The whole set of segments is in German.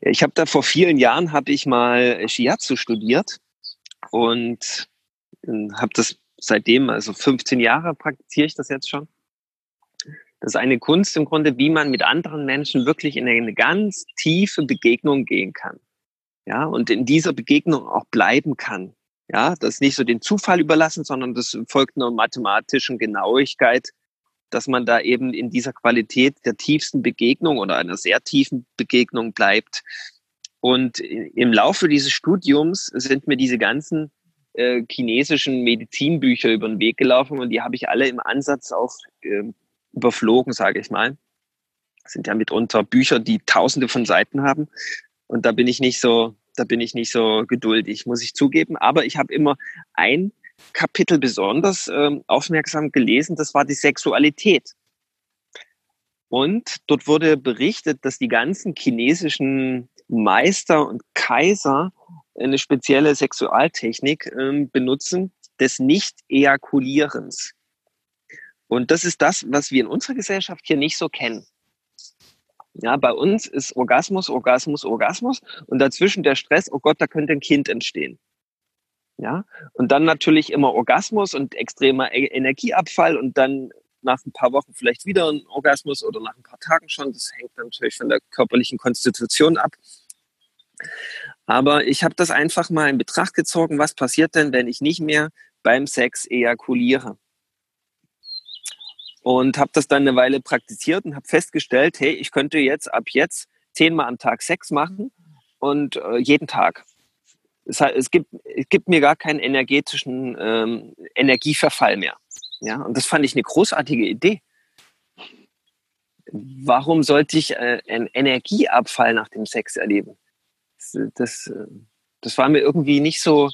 Ich habe da vor vielen Jahren habe ich mal Shiatsu studiert und ähm, habe das seitdem, also 15 Jahre praktiziere ich das jetzt schon. Das ist eine Kunst im Grunde, wie man mit anderen Menschen wirklich in eine ganz tiefe Begegnung gehen kann. Ja, und in dieser Begegnung auch bleiben kann. Ja, das nicht so den Zufall überlassen, sondern das folgt einer mathematischen Genauigkeit, dass man da eben in dieser Qualität der tiefsten Begegnung oder einer sehr tiefen Begegnung bleibt. Und im Laufe dieses Studiums sind mir diese ganzen äh, chinesischen Medizinbücher über den Weg gelaufen und die habe ich alle im Ansatz auch äh, überflogen, sage ich mal. Das sind ja mitunter Bücher, die tausende von Seiten haben. Und da bin ich nicht so, da bin ich nicht so geduldig, muss ich zugeben. Aber ich habe immer ein Kapitel besonders ähm, aufmerksam gelesen, das war die Sexualität. Und dort wurde berichtet, dass die ganzen chinesischen Meister und Kaiser eine spezielle Sexualtechnik ähm, benutzen des Nicht-Ejakulierens. Und das ist das, was wir in unserer Gesellschaft hier nicht so kennen. Ja, bei uns ist Orgasmus, Orgasmus, Orgasmus und dazwischen der Stress, oh Gott, da könnte ein Kind entstehen. Ja, und dann natürlich immer Orgasmus und extremer e-, Energieabfall und dann nach ein paar Wochen vielleicht wieder ein Orgasmus oder nach ein paar Tagen schon. Das hängt natürlich von der körperlichen Konstitution ab. Aber ich habe das einfach mal in Betracht gezogen, was passiert denn, wenn ich nicht mehr beim Sex ejakuliere? Und habe das dann eine Weile praktiziert und habe festgestellt, hey, ich könnte jetzt ab jetzt zehnmal am Tag Sex machen und äh, jeden Tag. Es, es, gibt, es gibt mir gar keinen energetischen ähm, Energieverfall mehr. Ja, und das fand ich eine großartige Idee. Warum sollte ich äh, einen Energieabfall nach dem Sex erleben? Das, das, äh, das war mir irgendwie nicht so.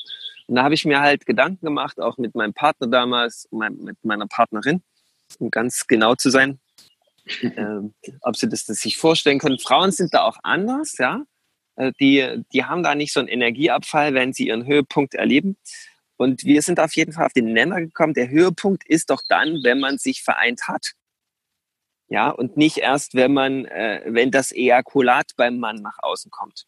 Und da habe ich mir halt Gedanken gemacht, auch mit meinem Partner damals, mit meiner Partnerin, um ganz genau zu sein, ähm, ob sie das, das sich vorstellen können. Frauen sind da auch anders, ja. Äh, die, die haben da nicht so einen Energieabfall, wenn sie ihren Höhepunkt erleben. Und wir sind auf jeden Fall auf den Nenner gekommen. Der Höhepunkt ist doch dann, wenn man sich vereint hat. Ja, und nicht erst, wenn man, äh, wenn das Ejakulat beim Mann nach außen kommt.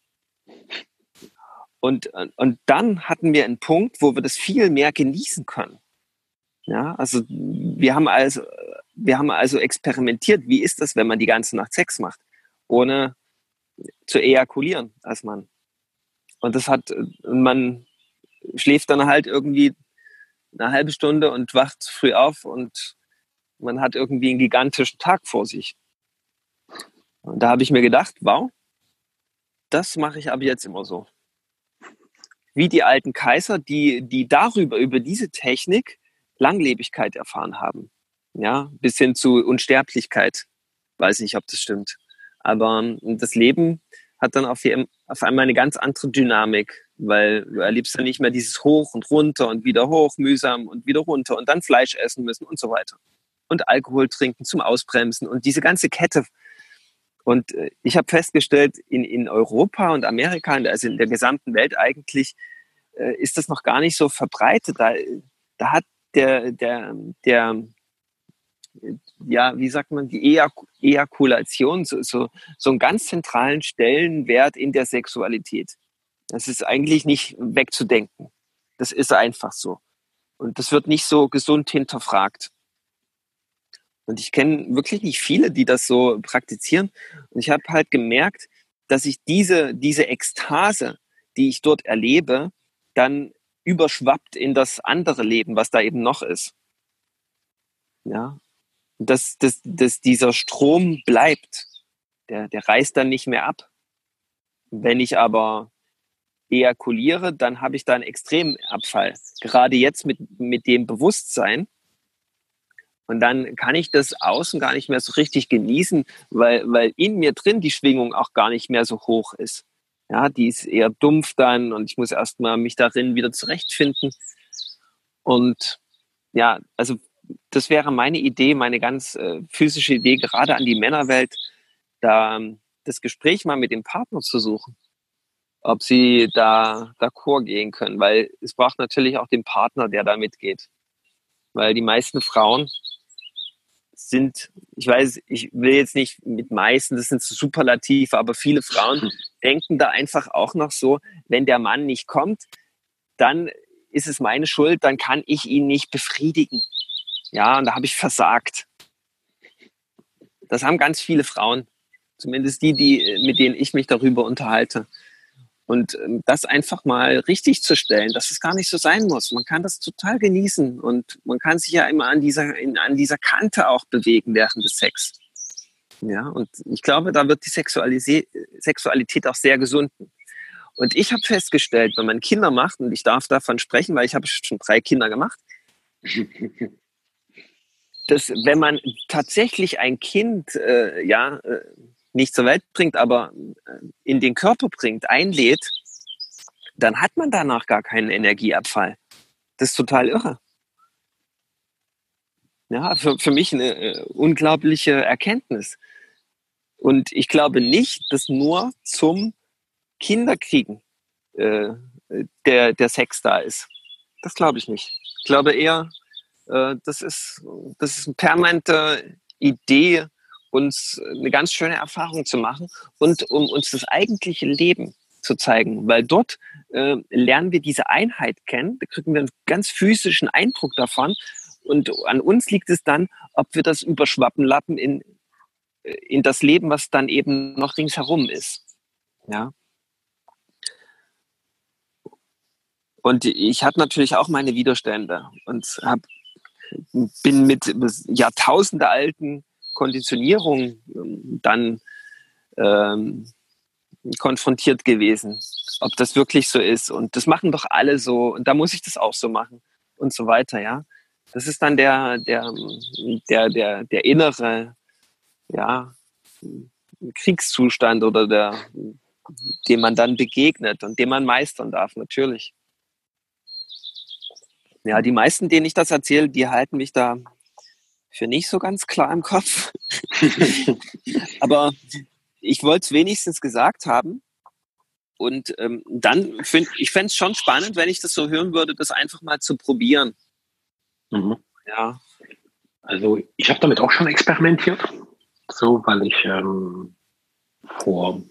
Und, und dann hatten wir einen Punkt, wo wir das viel mehr genießen können. Ja, also wir haben also, wir haben also experimentiert, wie ist das, wenn man die ganze Nacht Sex macht, ohne zu ejakulieren als Mann. Und das hat, man schläft dann halt irgendwie eine halbe Stunde und wacht früh auf und man hat irgendwie einen gigantischen Tag vor sich. Und da habe ich mir gedacht, wow, das mache ich aber jetzt immer so. Wie die alten Kaiser, die, die darüber, über diese Technik Langlebigkeit erfahren haben. Ja, bis hin zu Unsterblichkeit. Weiß nicht, ob das stimmt. Aber ähm, das Leben hat dann auf, auf einmal eine ganz andere Dynamik, weil du erlebst dann nicht mehr dieses Hoch und runter und wieder hoch, mühsam und wieder runter und dann Fleisch essen müssen und so weiter. Und Alkohol trinken zum Ausbremsen und diese ganze Kette. Und äh, ich habe festgestellt, in, in Europa und Amerika, also in der gesamten Welt eigentlich, äh, ist das noch gar nicht so verbreitet. Da, da hat der, der, der ja, wie sagt man, die Ejakulation, so, so, so einen ganz zentralen Stellenwert in der Sexualität. Das ist eigentlich nicht wegzudenken. Das ist einfach so. Und das wird nicht so gesund hinterfragt. Und ich kenne wirklich nicht viele, die das so praktizieren. Und ich habe halt gemerkt, dass ich diese, diese Ekstase, die ich dort erlebe, dann überschwappt in das andere Leben, was da eben noch ist. Ja, dass, dass, dass dieser Strom bleibt. Der, der reißt dann nicht mehr ab. Wenn ich aber ejakuliere, dann habe ich da einen extremen Abfall. Gerade jetzt mit, mit dem Bewusstsein. Und dann kann ich das außen gar nicht mehr so richtig genießen, weil, weil in mir drin die Schwingung auch gar nicht mehr so hoch ist. Ja, die ist eher dumpf dann und ich muss erstmal mich darin wieder zurechtfinden. Und ja, also das wäre meine Idee, meine ganz äh, physische Idee, gerade an die Männerwelt, da ähm, das Gespräch mal mit dem Partner zu suchen, ob sie da d'accord gehen können, weil es braucht natürlich auch den Partner, der da mitgeht. Weil die meisten Frauen sind, ich weiß, ich will jetzt nicht mit meisten, das sind so Superlative, aber viele Frauen denken da einfach auch noch so, wenn der Mann nicht kommt, dann ist es meine Schuld, dann kann ich ihn nicht befriedigen. Ja, und da habe ich versagt. Das haben ganz viele Frauen, zumindest die, die mit denen ich mich darüber unterhalte. Und ähm, das einfach mal richtig zu stellen, dass es gar nicht so sein muss. Man kann das total genießen und man kann sich ja immer an dieser, in, an dieser Kante auch bewegen während des Sex. Ja, und ich glaube, da wird die Sexualität auch sehr gesunden. Und ich habe festgestellt, wenn man Kinder macht, und ich darf davon sprechen, weil ich habe schon drei Kinder gemacht, dass wenn man tatsächlich ein Kind, äh, ja, äh, nicht zur Welt bringt, aber äh, in den Körper bringt, einlädt, dann hat man danach gar keinen Energieabfall. Das ist total irre. Ja, für, für mich eine äh, unglaubliche Erkenntnis. Und ich glaube nicht, dass nur zum Kinderkriegen äh, der, der Sex da ist. Das glaube ich nicht. Ich glaube eher, das, ist, das ist eine permanente Idee uns eine ganz schöne Erfahrung zu machen und um uns das eigentliche Leben zu zeigen, weil dort äh, lernen wir diese Einheit kennen, da kriegen wir einen ganz physischen Eindruck davon und an uns liegt es dann, ob wir das überschwappen lappen in, in das Leben, was dann eben noch ringsherum ist. Ja. Und ich hatte natürlich auch meine Widerstände und hab, bin mit Jahrtausende alten Konditionierung ähm, dann ähm, konfrontiert gewesen, ob das wirklich so ist. Und das machen doch alle so und da muss ich das auch so machen und so weiter, ja. Das ist dann der, der, der, der, der innere, ja, Kriegszustand oder der, dem man dann begegnet und dem man meistern darf, natürlich. Ja, die meisten, denen ich das erzähle, die halten mich da für nicht so ganz klar im Kopf. Aber ich wollte es wenigstens gesagt haben. Und ähm, dann finde ich fände es schon spannend, wenn ich das so hören würde, das einfach mal zu probieren. Mhm. Ja. Also ich habe damit auch schon experimentiert. So, weil ich ähm, vor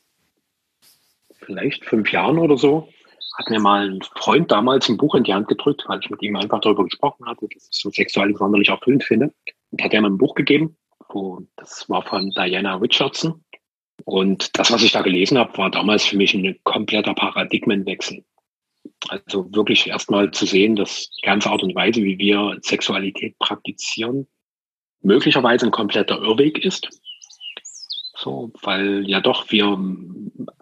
vielleicht fünf Jahren oder so hat mir mal ein Freund damals ein Buch in die Hand gedrückt, weil ich mit ihm einfach darüber gesprochen hatte, dass ich so Sexualität sonderlich erfüllend finde. Und hat er mir ein Buch gegeben, wo, das war von Diana Richardson. Und das, was ich da gelesen habe, war damals für mich ein kompletter Paradigmenwechsel. Also wirklich erstmal zu sehen, dass die ganze Art und Weise, wie wir Sexualität praktizieren, möglicherweise ein kompletter Irrweg ist. So, weil ja doch wir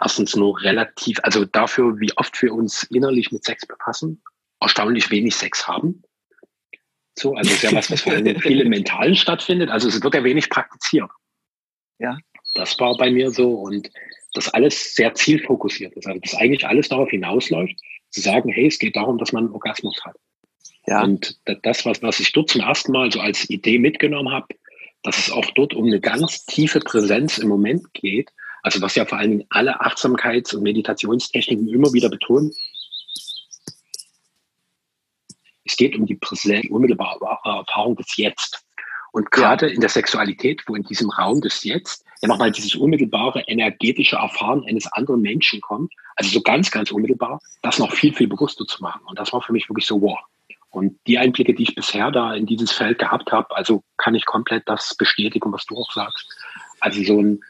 erstens nur relativ, also dafür, wie oft wir uns innerlich mit Sex befassen, erstaunlich wenig Sex haben. So, also ist ja was, was vor allem viel im Mentalen stattfindet. Also es wird ja wenig praktiziert. Ja. Das war bei mir so und das alles sehr zielfokussiert ist. Also dass eigentlich alles darauf hinausläuft, zu sagen, hey, es geht darum, dass man einen Orgasmus hat. Ja. Und das, was, was ich dort zum ersten Mal so als Idee mitgenommen habe, dass es auch dort um eine ganz tiefe Präsenz im Moment geht. Also was ja vor allen Dingen alle Achtsamkeits- und Meditationstechniken immer wieder betonen. Es geht um die Präsenz, die unmittelbare Erfahrung des Jetzt. Und gerade ja. in der Sexualität, wo in diesem Raum des Jetzt ja nochmal dieses unmittelbare energetische Erfahren eines anderen Menschen kommt, also so ganz, ganz unmittelbar, das noch viel, viel bewusster zu machen. Und das war für mich wirklich so, wow, und die Einblicke, die ich bisher da in dieses Feld gehabt habe, also kann ich komplett das bestätigen, was du auch sagst. Also so ein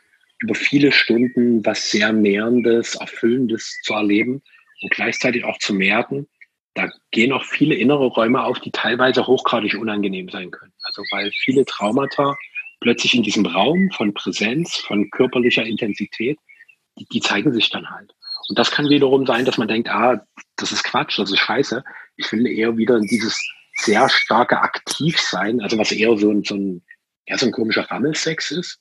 über viele Stunden was sehr Nährendes, Erfüllendes zu erleben und gleichzeitig auch zu merken, da gehen auch viele innere Räume auf, die teilweise hochgradig unangenehm sein können. Also weil viele Traumata plötzlich in diesem Raum von Präsenz, von körperlicher Intensität, die, die zeigen sich dann halt. Und das kann wiederum sein, dass man denkt, ah, das ist Quatsch, das ist scheiße. Ich will eher wieder in dieses sehr starke Aktivsein, also was eher so ein, so ein, ja, so ein komischer Rammelsex ist,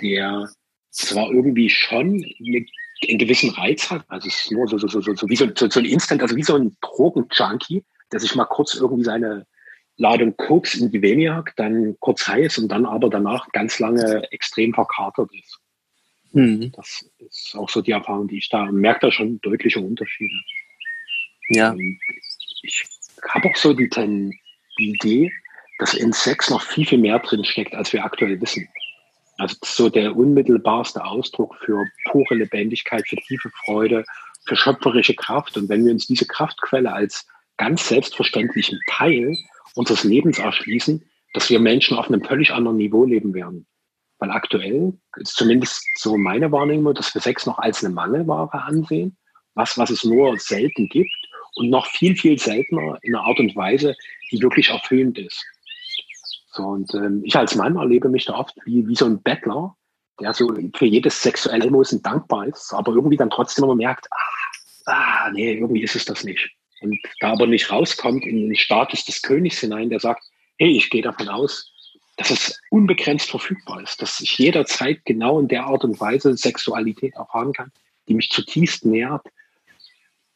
der zwar irgendwie schon eine, einen gewissen Reiz hat, also es ist nur so, so, so, so, so wie so, so, so ein Instant, also wie so ein Drogenjunkie, der sich mal kurz irgendwie seine Ladung Koks in die Vene hackt, dann kurz heiß und dann aber danach ganz lange extrem verkatert ist. Mhm. Das ist auch so die Erfahrung, die ich da merke, da schon deutliche Unterschiede. Ja. Und ich habe auch so die, die Idee, dass in Sex noch viel, viel mehr drin steckt, als wir aktuell wissen. Also so der unmittelbarste Ausdruck für pure Lebendigkeit, für tiefe Freude, für schöpferische Kraft. Und wenn wir uns diese Kraftquelle als ganz selbstverständlichen Teil unseres Lebens erschließen, dass wir Menschen auf einem völlig anderen Niveau leben werden. Weil aktuell ist zumindest so meine Wahrnehmung, dass wir Sex noch als eine Mangelware ansehen, was, was es nur selten gibt und noch viel, viel seltener in einer Art und Weise, die wirklich erfüllend ist. So, und ähm, ich als Mann erlebe mich da oft wie, wie so ein Bettler, der so für jedes sexuelle Almosen dankbar ist, aber irgendwie dann trotzdem immer merkt, ah, ah, nee, irgendwie ist es das nicht. Und da aber nicht rauskommt in den Status des Königs hinein, der sagt, hey, ich gehe davon aus, dass es unbegrenzt verfügbar ist, dass ich jederzeit genau in der Art und Weise Sexualität erfahren kann, die mich zutiefst nährt,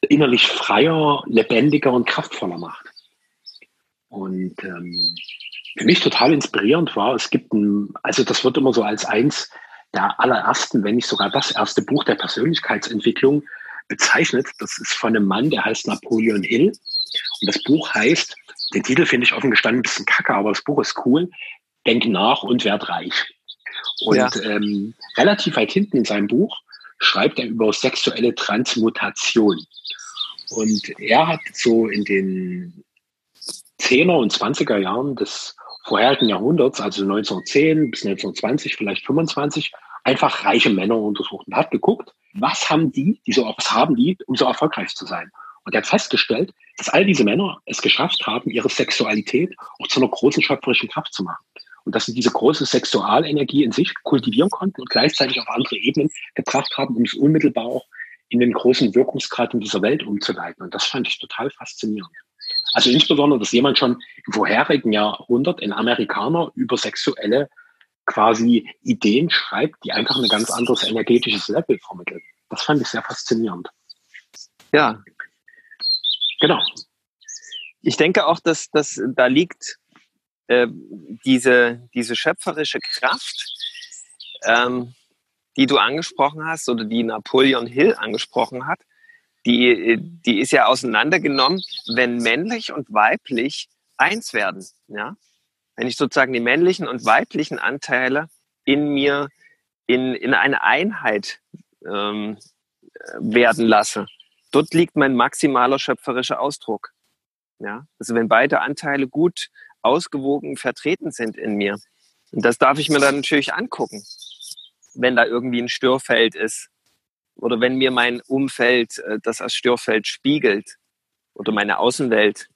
innerlich freier, lebendiger und kraftvoller macht. Und ähm, für mich total inspirierend war, es gibt ein, also das wird immer so als eins der allerersten, wenn nicht sogar das erste Buch der Persönlichkeitsentwicklung bezeichnet. Das ist von einem Mann, der heißt Napoleon Hill. Und das Buch heißt, den Titel finde ich offen gestanden ein bisschen kacke, aber das Buch ist cool. Denk nach und werd reich. Und ja. ähm, relativ weit hinten in seinem Buch schreibt er über sexuelle Transmutation. Und er hat so in den 10er und 20er Jahren des vorherigen Jahrhunderts, also 1910 bis 1920, vielleicht 25, einfach reiche Männer untersucht und hat geguckt, was haben die, die so, was haben die, um so erfolgreich zu sein? Und er hat festgestellt, dass all diese Männer es geschafft haben, ihre Sexualität auch zu einer großen schöpferischen Kraft zu machen. Und dass sie diese große Sexualenergie in sich kultivieren konnten und gleichzeitig auf andere Ebenen gebracht haben, um es unmittelbar auch in den großen Wirkungsgrad in dieser Welt umzuleiten. Und das fand ich total faszinierend. Also insbesondere, dass jemand schon im vorherigen Jahrhundert, ein Amerikaner, über sexuelle quasi Ideen schreibt, die einfach ein ganz anderes energetisches Level vermitteln. Das fand ich sehr faszinierend. Ja. Genau. Ich denke auch, dass, dass da liegt äh, diese, diese schöpferische Kraft, ähm, die du angesprochen hast oder die Napoleon Hill angesprochen hat, die, die ist ja auseinandergenommen, wenn männlich und weiblich eins werden. Ja? Wenn ich sozusagen die männlichen und weiblichen Anteile in mir in, in eine Einheit ähm, werden lasse, dort liegt mein maximaler schöpferischer Ausdruck. Ja? Also wenn beide Anteile gut ausgewogen vertreten sind in mir. Und das darf ich mir dann natürlich angucken, wenn da irgendwie ein Störfeld ist oder wenn mir mein Umfeld äh, das als Störfeld spiegelt oder meine Außenwelt.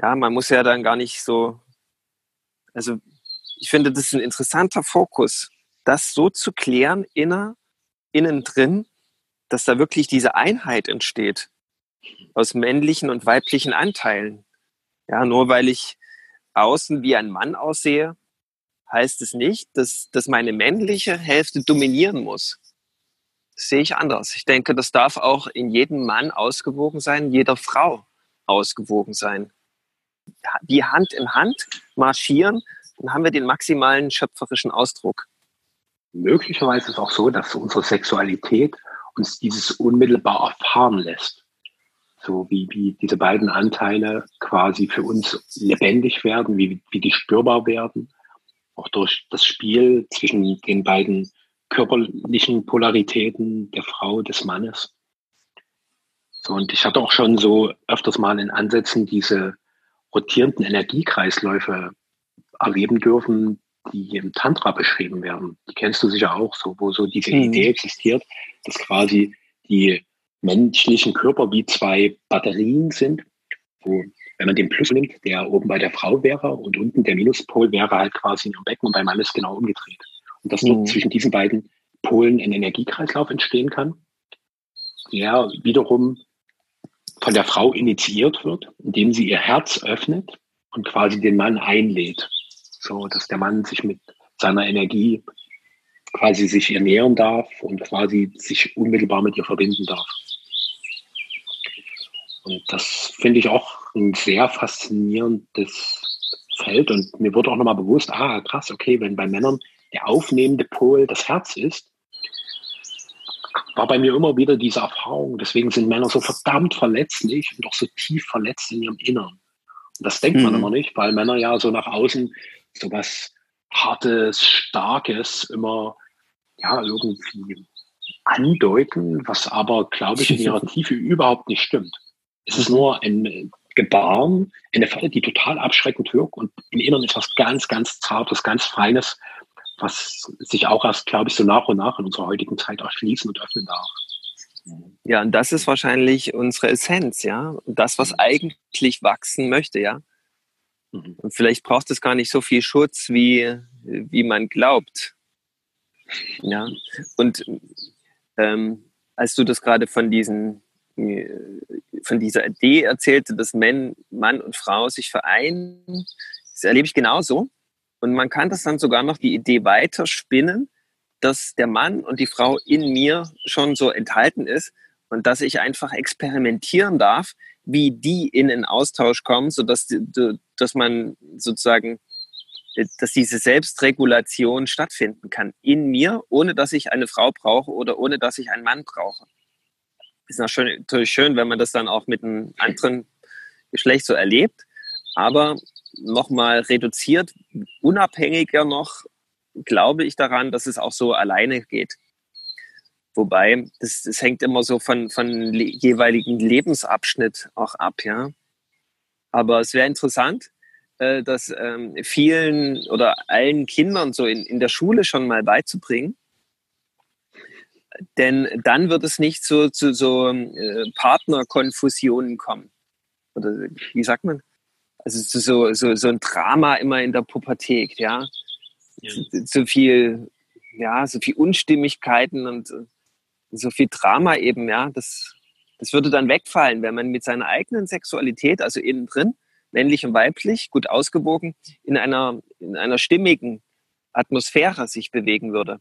Ja, man muss ja dann gar nicht so, also ich finde, das ist ein interessanter Fokus, das so zu klären inner, innen drin, dass da wirklich diese Einheit entsteht aus männlichen und weiblichen Anteilen. Ja, nur weil ich außen wie ein Mann aussehe, heißt es nicht, dass, dass meine männliche Hälfte dominieren muss sehe ich anders. Ich denke, das darf auch in jedem Mann ausgewogen sein, jeder Frau ausgewogen sein. Die Hand in Hand marschieren, dann haben wir den maximalen schöpferischen Ausdruck. Möglicherweise ist es auch so, dass unsere Sexualität uns dieses unmittelbar erfahren lässt. So wie, wie diese beiden Anteile quasi für uns lebendig werden, wie, wie die spürbar werden. Auch durch das Spiel zwischen den beiden körperlichen Polaritäten der Frau, des Mannes. So, und ich hatte auch schon so öfters mal in Ansätzen diese rotierenden Energiekreisläufe erleben dürfen, die im Tantra beschrieben werden. Die kennst du sicher auch, so, wo so diese mhm. Idee existiert, dass quasi die menschlichen Körper wie zwei Batterien sind, wo, wenn man den Plus nimmt, der oben bei der Frau wäre und unten der Minuspol wäre halt quasi im Becken und beim Mann ist genau umgedreht. Und dass mhm. zwischen diesen beiden Polen ein Energiekreislauf entstehen kann, der wiederum von der Frau initiiert wird, indem sie ihr Herz öffnet und quasi den Mann einlädt. So, dass der Mann sich mit seiner Energie quasi sich ernähren darf und quasi sich unmittelbar mit ihr verbinden darf. Und das finde ich auch ein sehr faszinierendes Feld. Und mir wurde auch nochmal bewusst, ah, krass, okay, wenn bei Männern der aufnehmende Pol das Herz ist, war bei mir immer wieder diese Erfahrung. Deswegen sind Männer so verdammt verletzlich und auch so tief verletzt in ihrem Innern. Und das denkt mhm. man immer nicht, weil Männer ja so nach außen so was hartes, starkes immer ja irgendwie andeuten, was aber, glaube ich, in ihrer Tiefe überhaupt nicht stimmt. Es ist nur ein Gebaren, eine Falle, die total abschreckend wirkt und im Inneren etwas ganz, ganz Zartes, ganz Feines, was sich auch erst, glaube ich, so nach und nach in unserer heutigen Zeit erschließen und öffnen darf. Ja, und das ist wahrscheinlich unsere Essenz, ja. Das, was mhm. eigentlich wachsen möchte, ja. Mhm. Und vielleicht braucht es gar nicht so viel Schutz, wie, wie man glaubt. Ja. Und ähm, als du das gerade von diesen äh, von dieser Idee erzählte, dass Mann, Mann und Frau sich vereinen, das erlebe ich genauso. Und man kann das dann sogar noch die Idee weiter spinnen, dass der Mann und die Frau in mir schon so enthalten ist und dass ich einfach experimentieren darf, wie die in den Austausch kommen, sodass dass man sozusagen, dass diese Selbstregulation stattfinden kann in mir, ohne dass ich eine Frau brauche oder ohne dass ich einen Mann brauche. Ist natürlich schön, wenn man das dann auch mit einem anderen Geschlecht so erlebt, aber nochmal reduziert, unabhängiger noch, glaube ich daran, dass es auch so alleine geht. Wobei, das, das hängt immer so von, von jeweiligen Lebensabschnitt auch ab, ja. Aber es wäre interessant, äh, das ähm, vielen oder allen Kindern so in, in der Schule schon mal beizubringen. Denn dann wird es nicht so zu so äh, Partnerkonfusionen kommen. Oder wie sagt man? Also so, so, so ein Drama immer in der Pubertät, ja. ja. So, so viel, ja, so viel Unstimmigkeiten und äh, so viel Drama eben, ja. Das, das würde dann wegfallen, wenn man mit seiner eigenen Sexualität, also innen drin, männlich und weiblich, gut ausgewogen, in einer, in einer stimmigen Atmosphäre sich bewegen würde.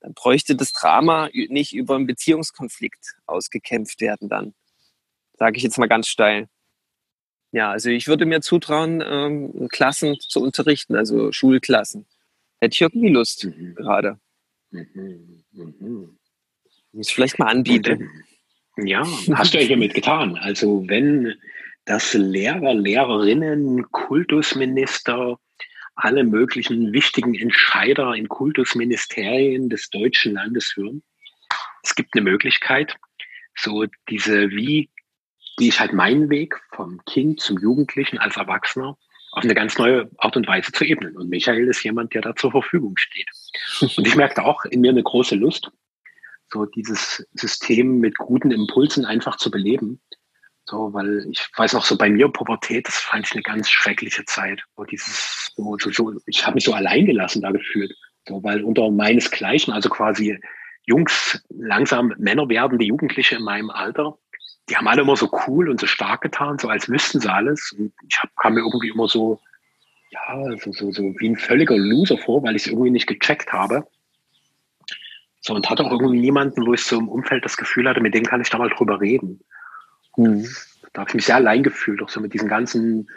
Dann bräuchte das Drama nicht über einen Beziehungskonflikt ausgekämpft werden dann. Sage ich jetzt mal ganz steil. Ja, also ich würde mir zutrauen, ähm, Klassen zu unterrichten, also Schulklassen. Hätte ich irgendwie Lust mhm. gerade. Mhm. Mhm. Muss ich vielleicht mal anbieten. Ja, hast du ja hiermit getan. Also wenn das Lehrer, Lehrerinnen, Kultusminister, alle möglichen wichtigen Entscheider in Kultusministerien des deutschen Landes hören, es gibt eine Möglichkeit, so diese, wie gehe ich halt meinen Weg vom Kind zum Jugendlichen als Erwachsener auf eine ganz neue Art und Weise zu ebnen. Und Michael ist jemand, der da zur Verfügung steht. Und ich merkte auch in mir eine große Lust, so dieses System mit guten Impulsen einfach zu beleben. So, weil ich weiß noch so bei mir Pubertät, das fand ich eine ganz schreckliche Zeit, wo dieses, so, so, so ich habe mich so alleingelassen da gefühlt, so, weil unter meinesgleichen, also quasi Jungs, langsam Männer werdende Jugendliche in meinem Alter, die haben alle immer so cool und so stark getan, so als wüssten sie alles. Und ich hab, kam mir irgendwie immer so, ja, so, so, so wie ein völliger Loser vor, weil ich es irgendwie nicht gecheckt habe. So, und hatte auch irgendwie niemanden, wo ich so im Umfeld das Gefühl hatte, mit dem kann ich da mal drüber reden. Mhm. Da habe ich mich sehr allein gefühlt, auch so mit diesen ganzen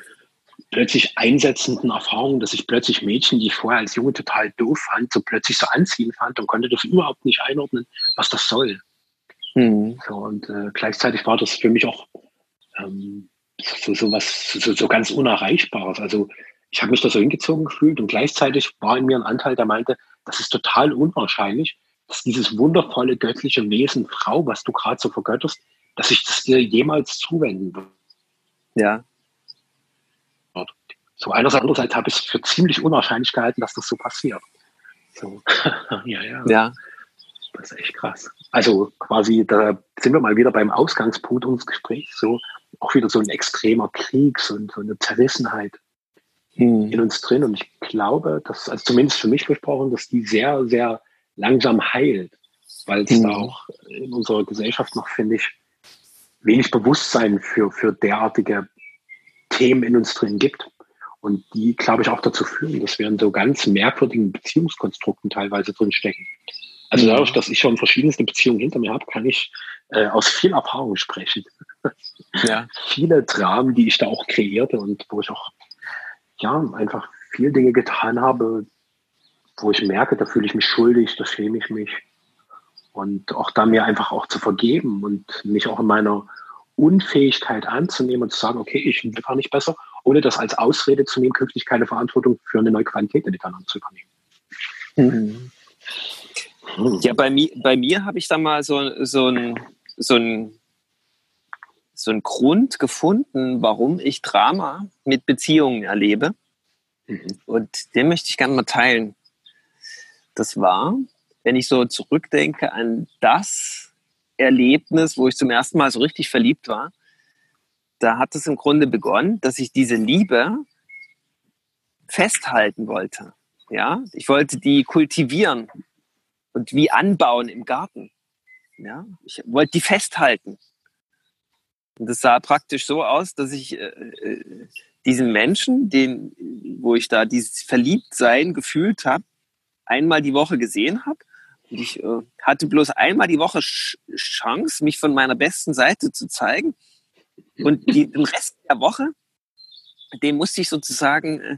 plötzlich einsetzenden Erfahrungen, dass ich plötzlich Mädchen, die ich vorher als Junge total doof fand, so plötzlich so anziehen fand und konnte das überhaupt nicht einordnen, was das soll. Mhm. So, und äh, gleichzeitig war das für mich auch ähm, so, so was so, so ganz Unerreichbares. Also ich habe mich da so hingezogen gefühlt und gleichzeitig war in mir ein Anteil, der meinte, das ist total unwahrscheinlich, dass dieses wundervolle göttliche Wesen Frau, was du gerade so vergötterst, dass ich das dir jemals zuwenden würde. Ja. So einerseits, andererseits habe ich es für ziemlich unwahrscheinlich gehalten, dass das so passiert. So. ja, ja. Ja. Das ist echt krass. Also quasi, da sind wir mal wieder beim Ausgangspunkt unseres Gesprächs, so auch wieder so ein extremer Krieg, so, so eine Zerrissenheit hm. in uns drin. Und ich glaube, dass, also zumindest für mich gesprochen, dass die sehr, sehr langsam heilt, weil es hm. da auch in unserer Gesellschaft noch, finde ich, wenig Bewusstsein für, für derartige Themen in uns drin gibt. Und die, glaube ich, auch dazu führen, dass wir in so ganz merkwürdigen Beziehungskonstrukten teilweise drinstecken. Also mhm. dadurch, dass ich schon verschiedenste Beziehungen hinter mir habe, kann ich äh, aus viel Erfahrung sprechen. Ja. Viele Dramen, die ich da auch kreierte und wo ich auch ja einfach viele Dinge getan habe, wo ich merke, da fühle ich mich schuldig, da schäme ich mich. Und auch da mir einfach auch zu vergeben und mich auch in meiner Unfähigkeit anzunehmen und zu sagen, okay, ich bin gar nicht besser ohne das als Ausrede zu nehmen, künftig keine Verantwortung für eine neue Qualität der Miteinander zu übernehmen. Mhm. Ja, bei mir, bei mir habe ich da mal so, so ein, so ein so einen Grund gefunden, warum ich Drama mit Beziehungen erlebe. Mhm. Und den möchte ich gerne mal teilen. Das war, wenn ich so zurückdenke an das Erlebnis, wo ich zum ersten Mal so richtig verliebt war, da hat es im Grunde begonnen, dass ich diese Liebe festhalten wollte. Ja, ich wollte die kultivieren und wie anbauen im Garten. Ja, ich wollte die festhalten. Und das sah praktisch so aus, dass ich äh, äh, diesen Menschen, den, wo ich da dieses Verliebtsein gefühlt habe, einmal die Woche gesehen habe. Und ich äh, hatte bloß einmal die Woche Sch Chance, mich von meiner besten Seite zu zeigen. Und die, den Rest der Woche, den musste ich sozusagen äh,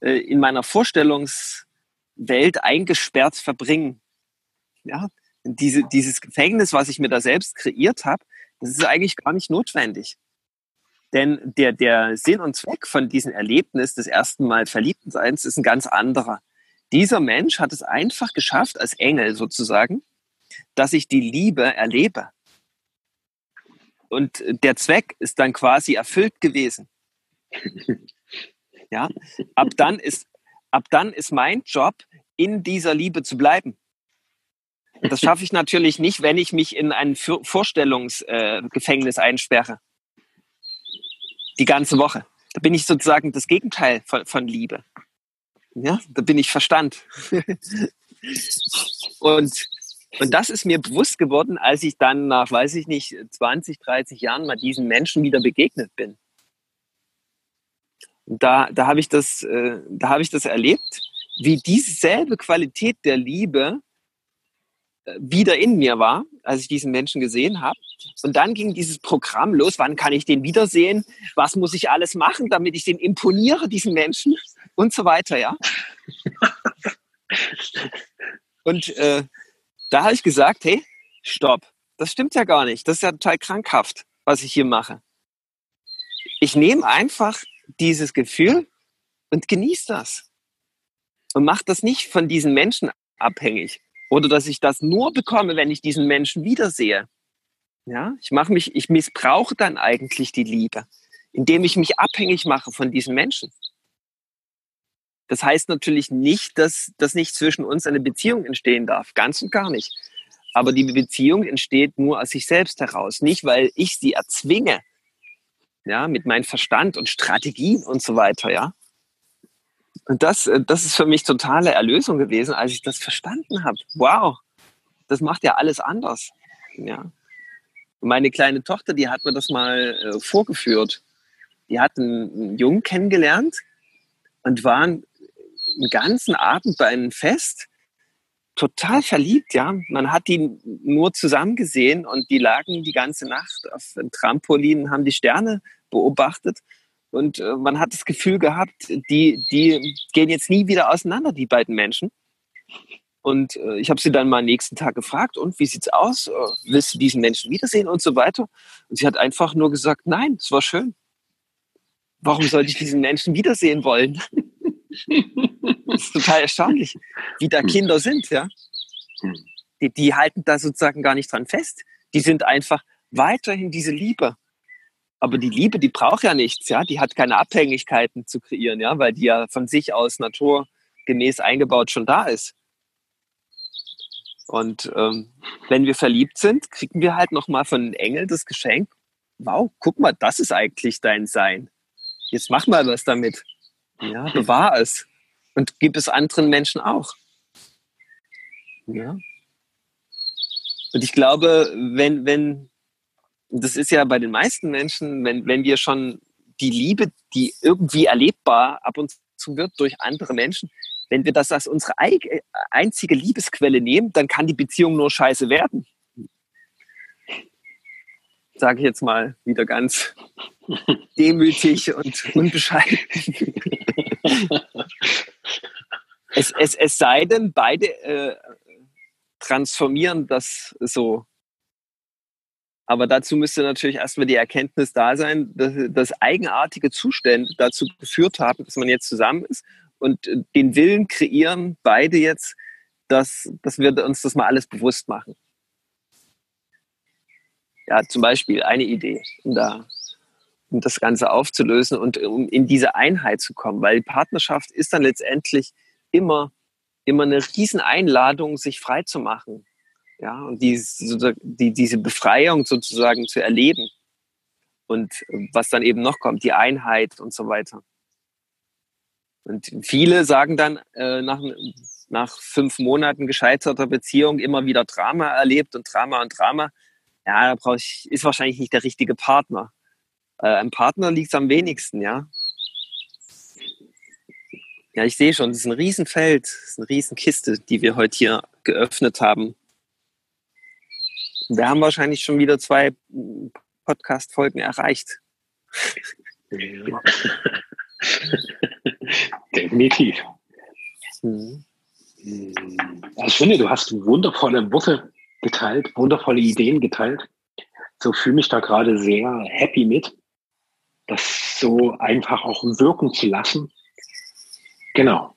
äh in meiner Vorstellungswelt eingesperrt verbringen. Ja, diese, dieses Gefängnis, was ich mir da selbst kreiert habe, das ist eigentlich gar nicht notwendig. Denn der, der Sinn und Zweck von diesem Erlebnis des ersten Mal Verliebtenseins ist ein ganz anderer. Dieser Mensch hat es einfach geschafft, als Engel sozusagen, dass ich die Liebe erlebe. Und der Zweck ist dann quasi erfüllt gewesen. Ja, ab dann ist, ab dann ist mein Job, in dieser Liebe zu bleiben. Das schaffe ich natürlich nicht, wenn ich mich in ein Vorstellungsgefängnis äh, einsperre. Die ganze Woche. Da bin ich sozusagen das Gegenteil von, von Liebe. Ja, da bin ich Verstand. und, und das ist mir bewusst geworden, als ich dann nach, weiß ich nicht, 20, 30 Jahren mal diesen Menschen wieder begegnet bin. Und da, da habe ich das, äh, da habe ich das erlebt, wie dieselbe Qualität der Liebe wieder in mir war, als ich diesen Menschen gesehen habe. Und dann ging dieses Programm los. Wann kann ich den wiedersehen? Was muss ich alles machen, damit ich den imponiere, diesen Menschen? Und so weiter, ja. Und äh, da habe ich gesagt, hey, stopp. Das stimmt ja gar nicht. Das ist ja total krankhaft, was ich hier mache. Ich nehme einfach dieses Gefühl und genieße das. Und mache das nicht von diesen Menschen abhängig. Oder dass ich das nur bekomme, wenn ich diesen Menschen wiedersehe. Ja, ich mache mich, ich missbrauche dann eigentlich die Liebe, indem ich mich abhängig mache von diesen Menschen. Das heißt natürlich nicht, dass, dass nicht zwischen uns eine Beziehung entstehen darf. Ganz und gar nicht. Aber die Beziehung entsteht nur aus sich selbst heraus. Nicht, weil ich sie erzwinge. Ja, mit meinem Verstand und Strategien und so weiter, ja. Und das, äh, das ist für mich totale Erlösung gewesen, als ich das verstanden habe. Wow, das macht ja alles anders. Ja. Meine kleine Tochter, die hat mir das mal äh, vorgeführt. Die hat einen, einen Jungen kennengelernt und waren einen ganzen Abend bei einem Fest total verliebt, ja. Man hat die nur zusammen gesehen und die lagen die ganze Nacht auf dem Trampolin, haben die Sterne beobachtet und äh, man hat das Gefühl gehabt, die, die gehen jetzt nie wieder auseinander, die beiden Menschen. Und äh, ich habe sie dann mal am nächsten Tag gefragt, und wie sieht's aus? Äh, willst du diesen Menschen wiedersehen und so weiter? Und sie hat einfach nur gesagt, nein, es war schön. Warum sollte ich diesen Menschen wiedersehen wollen? das ist total erstaunlich, wie da Kinder sind, ja. Die, die halten da sozusagen gar nicht dran fest. Die sind einfach weiterhin diese Liebe. Aber die Liebe, die braucht ja nichts, ja. Die hat keine Abhängigkeiten zu kreieren, ja, weil die ja von sich aus naturgemäß eingebaut schon da ist. Und ähm, wenn wir verliebt sind, kriegen wir halt nochmal von den Engeln das Geschenk. Wow, guck mal, das ist eigentlich dein Sein. Jetzt mach mal was damit. Ja, bewahr es. Und gib es anderen Menschen auch. Ja. Und ich glaube, wenn, wenn, das ist ja bei den meisten Menschen, wenn, wenn wir schon die Liebe, die irgendwie erlebbar ab und zu wird durch andere Menschen, wenn wir das als unsere einzige Liebesquelle nehmen, dann kann die Beziehung nur scheiße werden. Sage ich jetzt mal wieder ganz demütig und unbescheiden. es, es, es sei denn, beide äh, transformieren das so Aber dazu müsste natürlich erstmal die Erkenntnis da sein, dass, dass eigenartige Zustände dazu geführt haben, dass man jetzt zusammen ist und den Willen kreieren, beide jetzt, dass, dass wir uns das mal alles bewusst machen. Ja, zum Beispiel eine Idee, um da um das Ganze aufzulösen und um in diese Einheit zu kommen, weil Partnerschaft ist dann letztendlich immer, immer eine Rieseneinladung, sich frei zu machen. Ja, und die, die, diese Befreiung sozusagen zu erleben. Und was dann eben noch kommt, die Einheit und so weiter. Und viele sagen dann äh, nach, nach fünf Monaten gescheiterter Beziehung immer wieder Drama erlebt und Drama und Drama. Ja, da brauche ich, ist wahrscheinlich nicht der richtige Partner. Äh, ein Partner liegt es am wenigsten, ja. Ja, ich sehe schon, das ist ein Riesenfeld, das ist eine Riesenkiste, die wir heute hier geöffnet haben. Wir haben wahrscheinlich schon wieder zwei Podcast-Folgen erreicht. Ja. Definitiv. Mhm. Also ich finde, du hast wundervolle Worte geteilt, wundervolle Ideen geteilt. So fühle mich da gerade sehr happy mit das so einfach auch wirken zu lassen. Genau.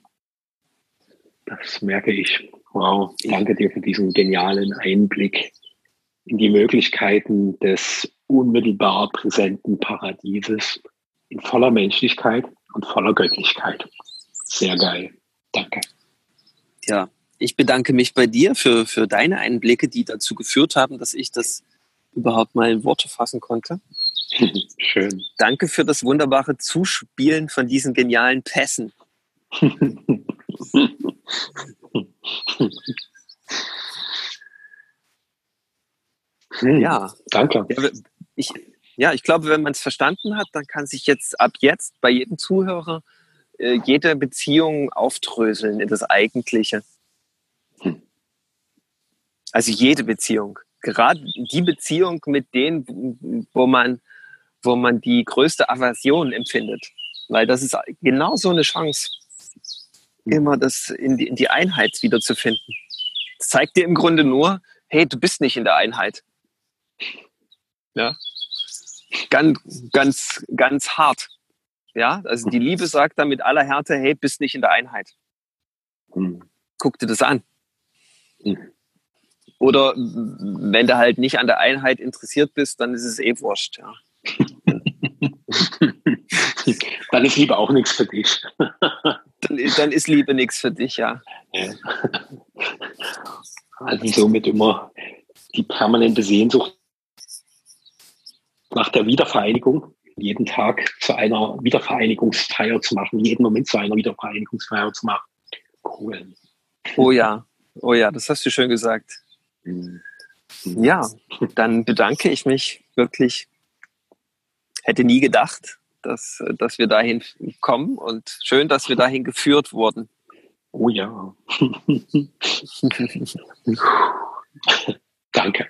Das merke ich. Wow, danke dir für diesen genialen Einblick in die Möglichkeiten des unmittelbar präsenten Paradieses in voller Menschlichkeit und voller Göttlichkeit. Sehr geil. Danke. Ja, ich bedanke mich bei dir für, für deine Einblicke, die dazu geführt haben, dass ich das überhaupt mal in Worte fassen konnte. Schön. Danke für das wunderbare Zuspielen von diesen genialen Pässen. ja. Danke. Ich, ja, ich glaube, wenn man es verstanden hat, dann kann sich jetzt ab jetzt bei jedem Zuhörer äh, jede Beziehung aufdröseln in das Eigentliche. Hm. Also jede Beziehung. Gerade die Beziehung mit denen, wo man wo man die größte Aversion empfindet. Weil das ist genau so eine Chance, immer das in die, in die Einheit wiederzufinden. Das zeigt dir im Grunde nur, hey, du bist nicht in der Einheit. Ja. Ganz, ganz, ganz hart. Ja, also die Liebe sagt dann mit aller Härte, hey, bist nicht in der Einheit. Hm. Guck dir das an. Hm. Oder wenn du halt nicht an der Einheit interessiert bist, dann ist es eh wurscht, ja. dann ist Liebe auch nichts für dich. dann, dann ist Liebe nichts für dich, ja. Also somit immer die permanente Sehnsucht nach der Wiedervereinigung, jeden Tag zu einer Wiedervereinigungsfeier zu machen, jeden Moment zu einer Wiedervereinigungsfeier zu machen. Cool. Oh ja, oh ja, das hast du schön gesagt. Mhm. Ja, dann bedanke ich mich wirklich hätte nie gedacht, dass, dass wir dahin kommen und schön, dass wir dahin geführt wurden. Oh ja. Danke.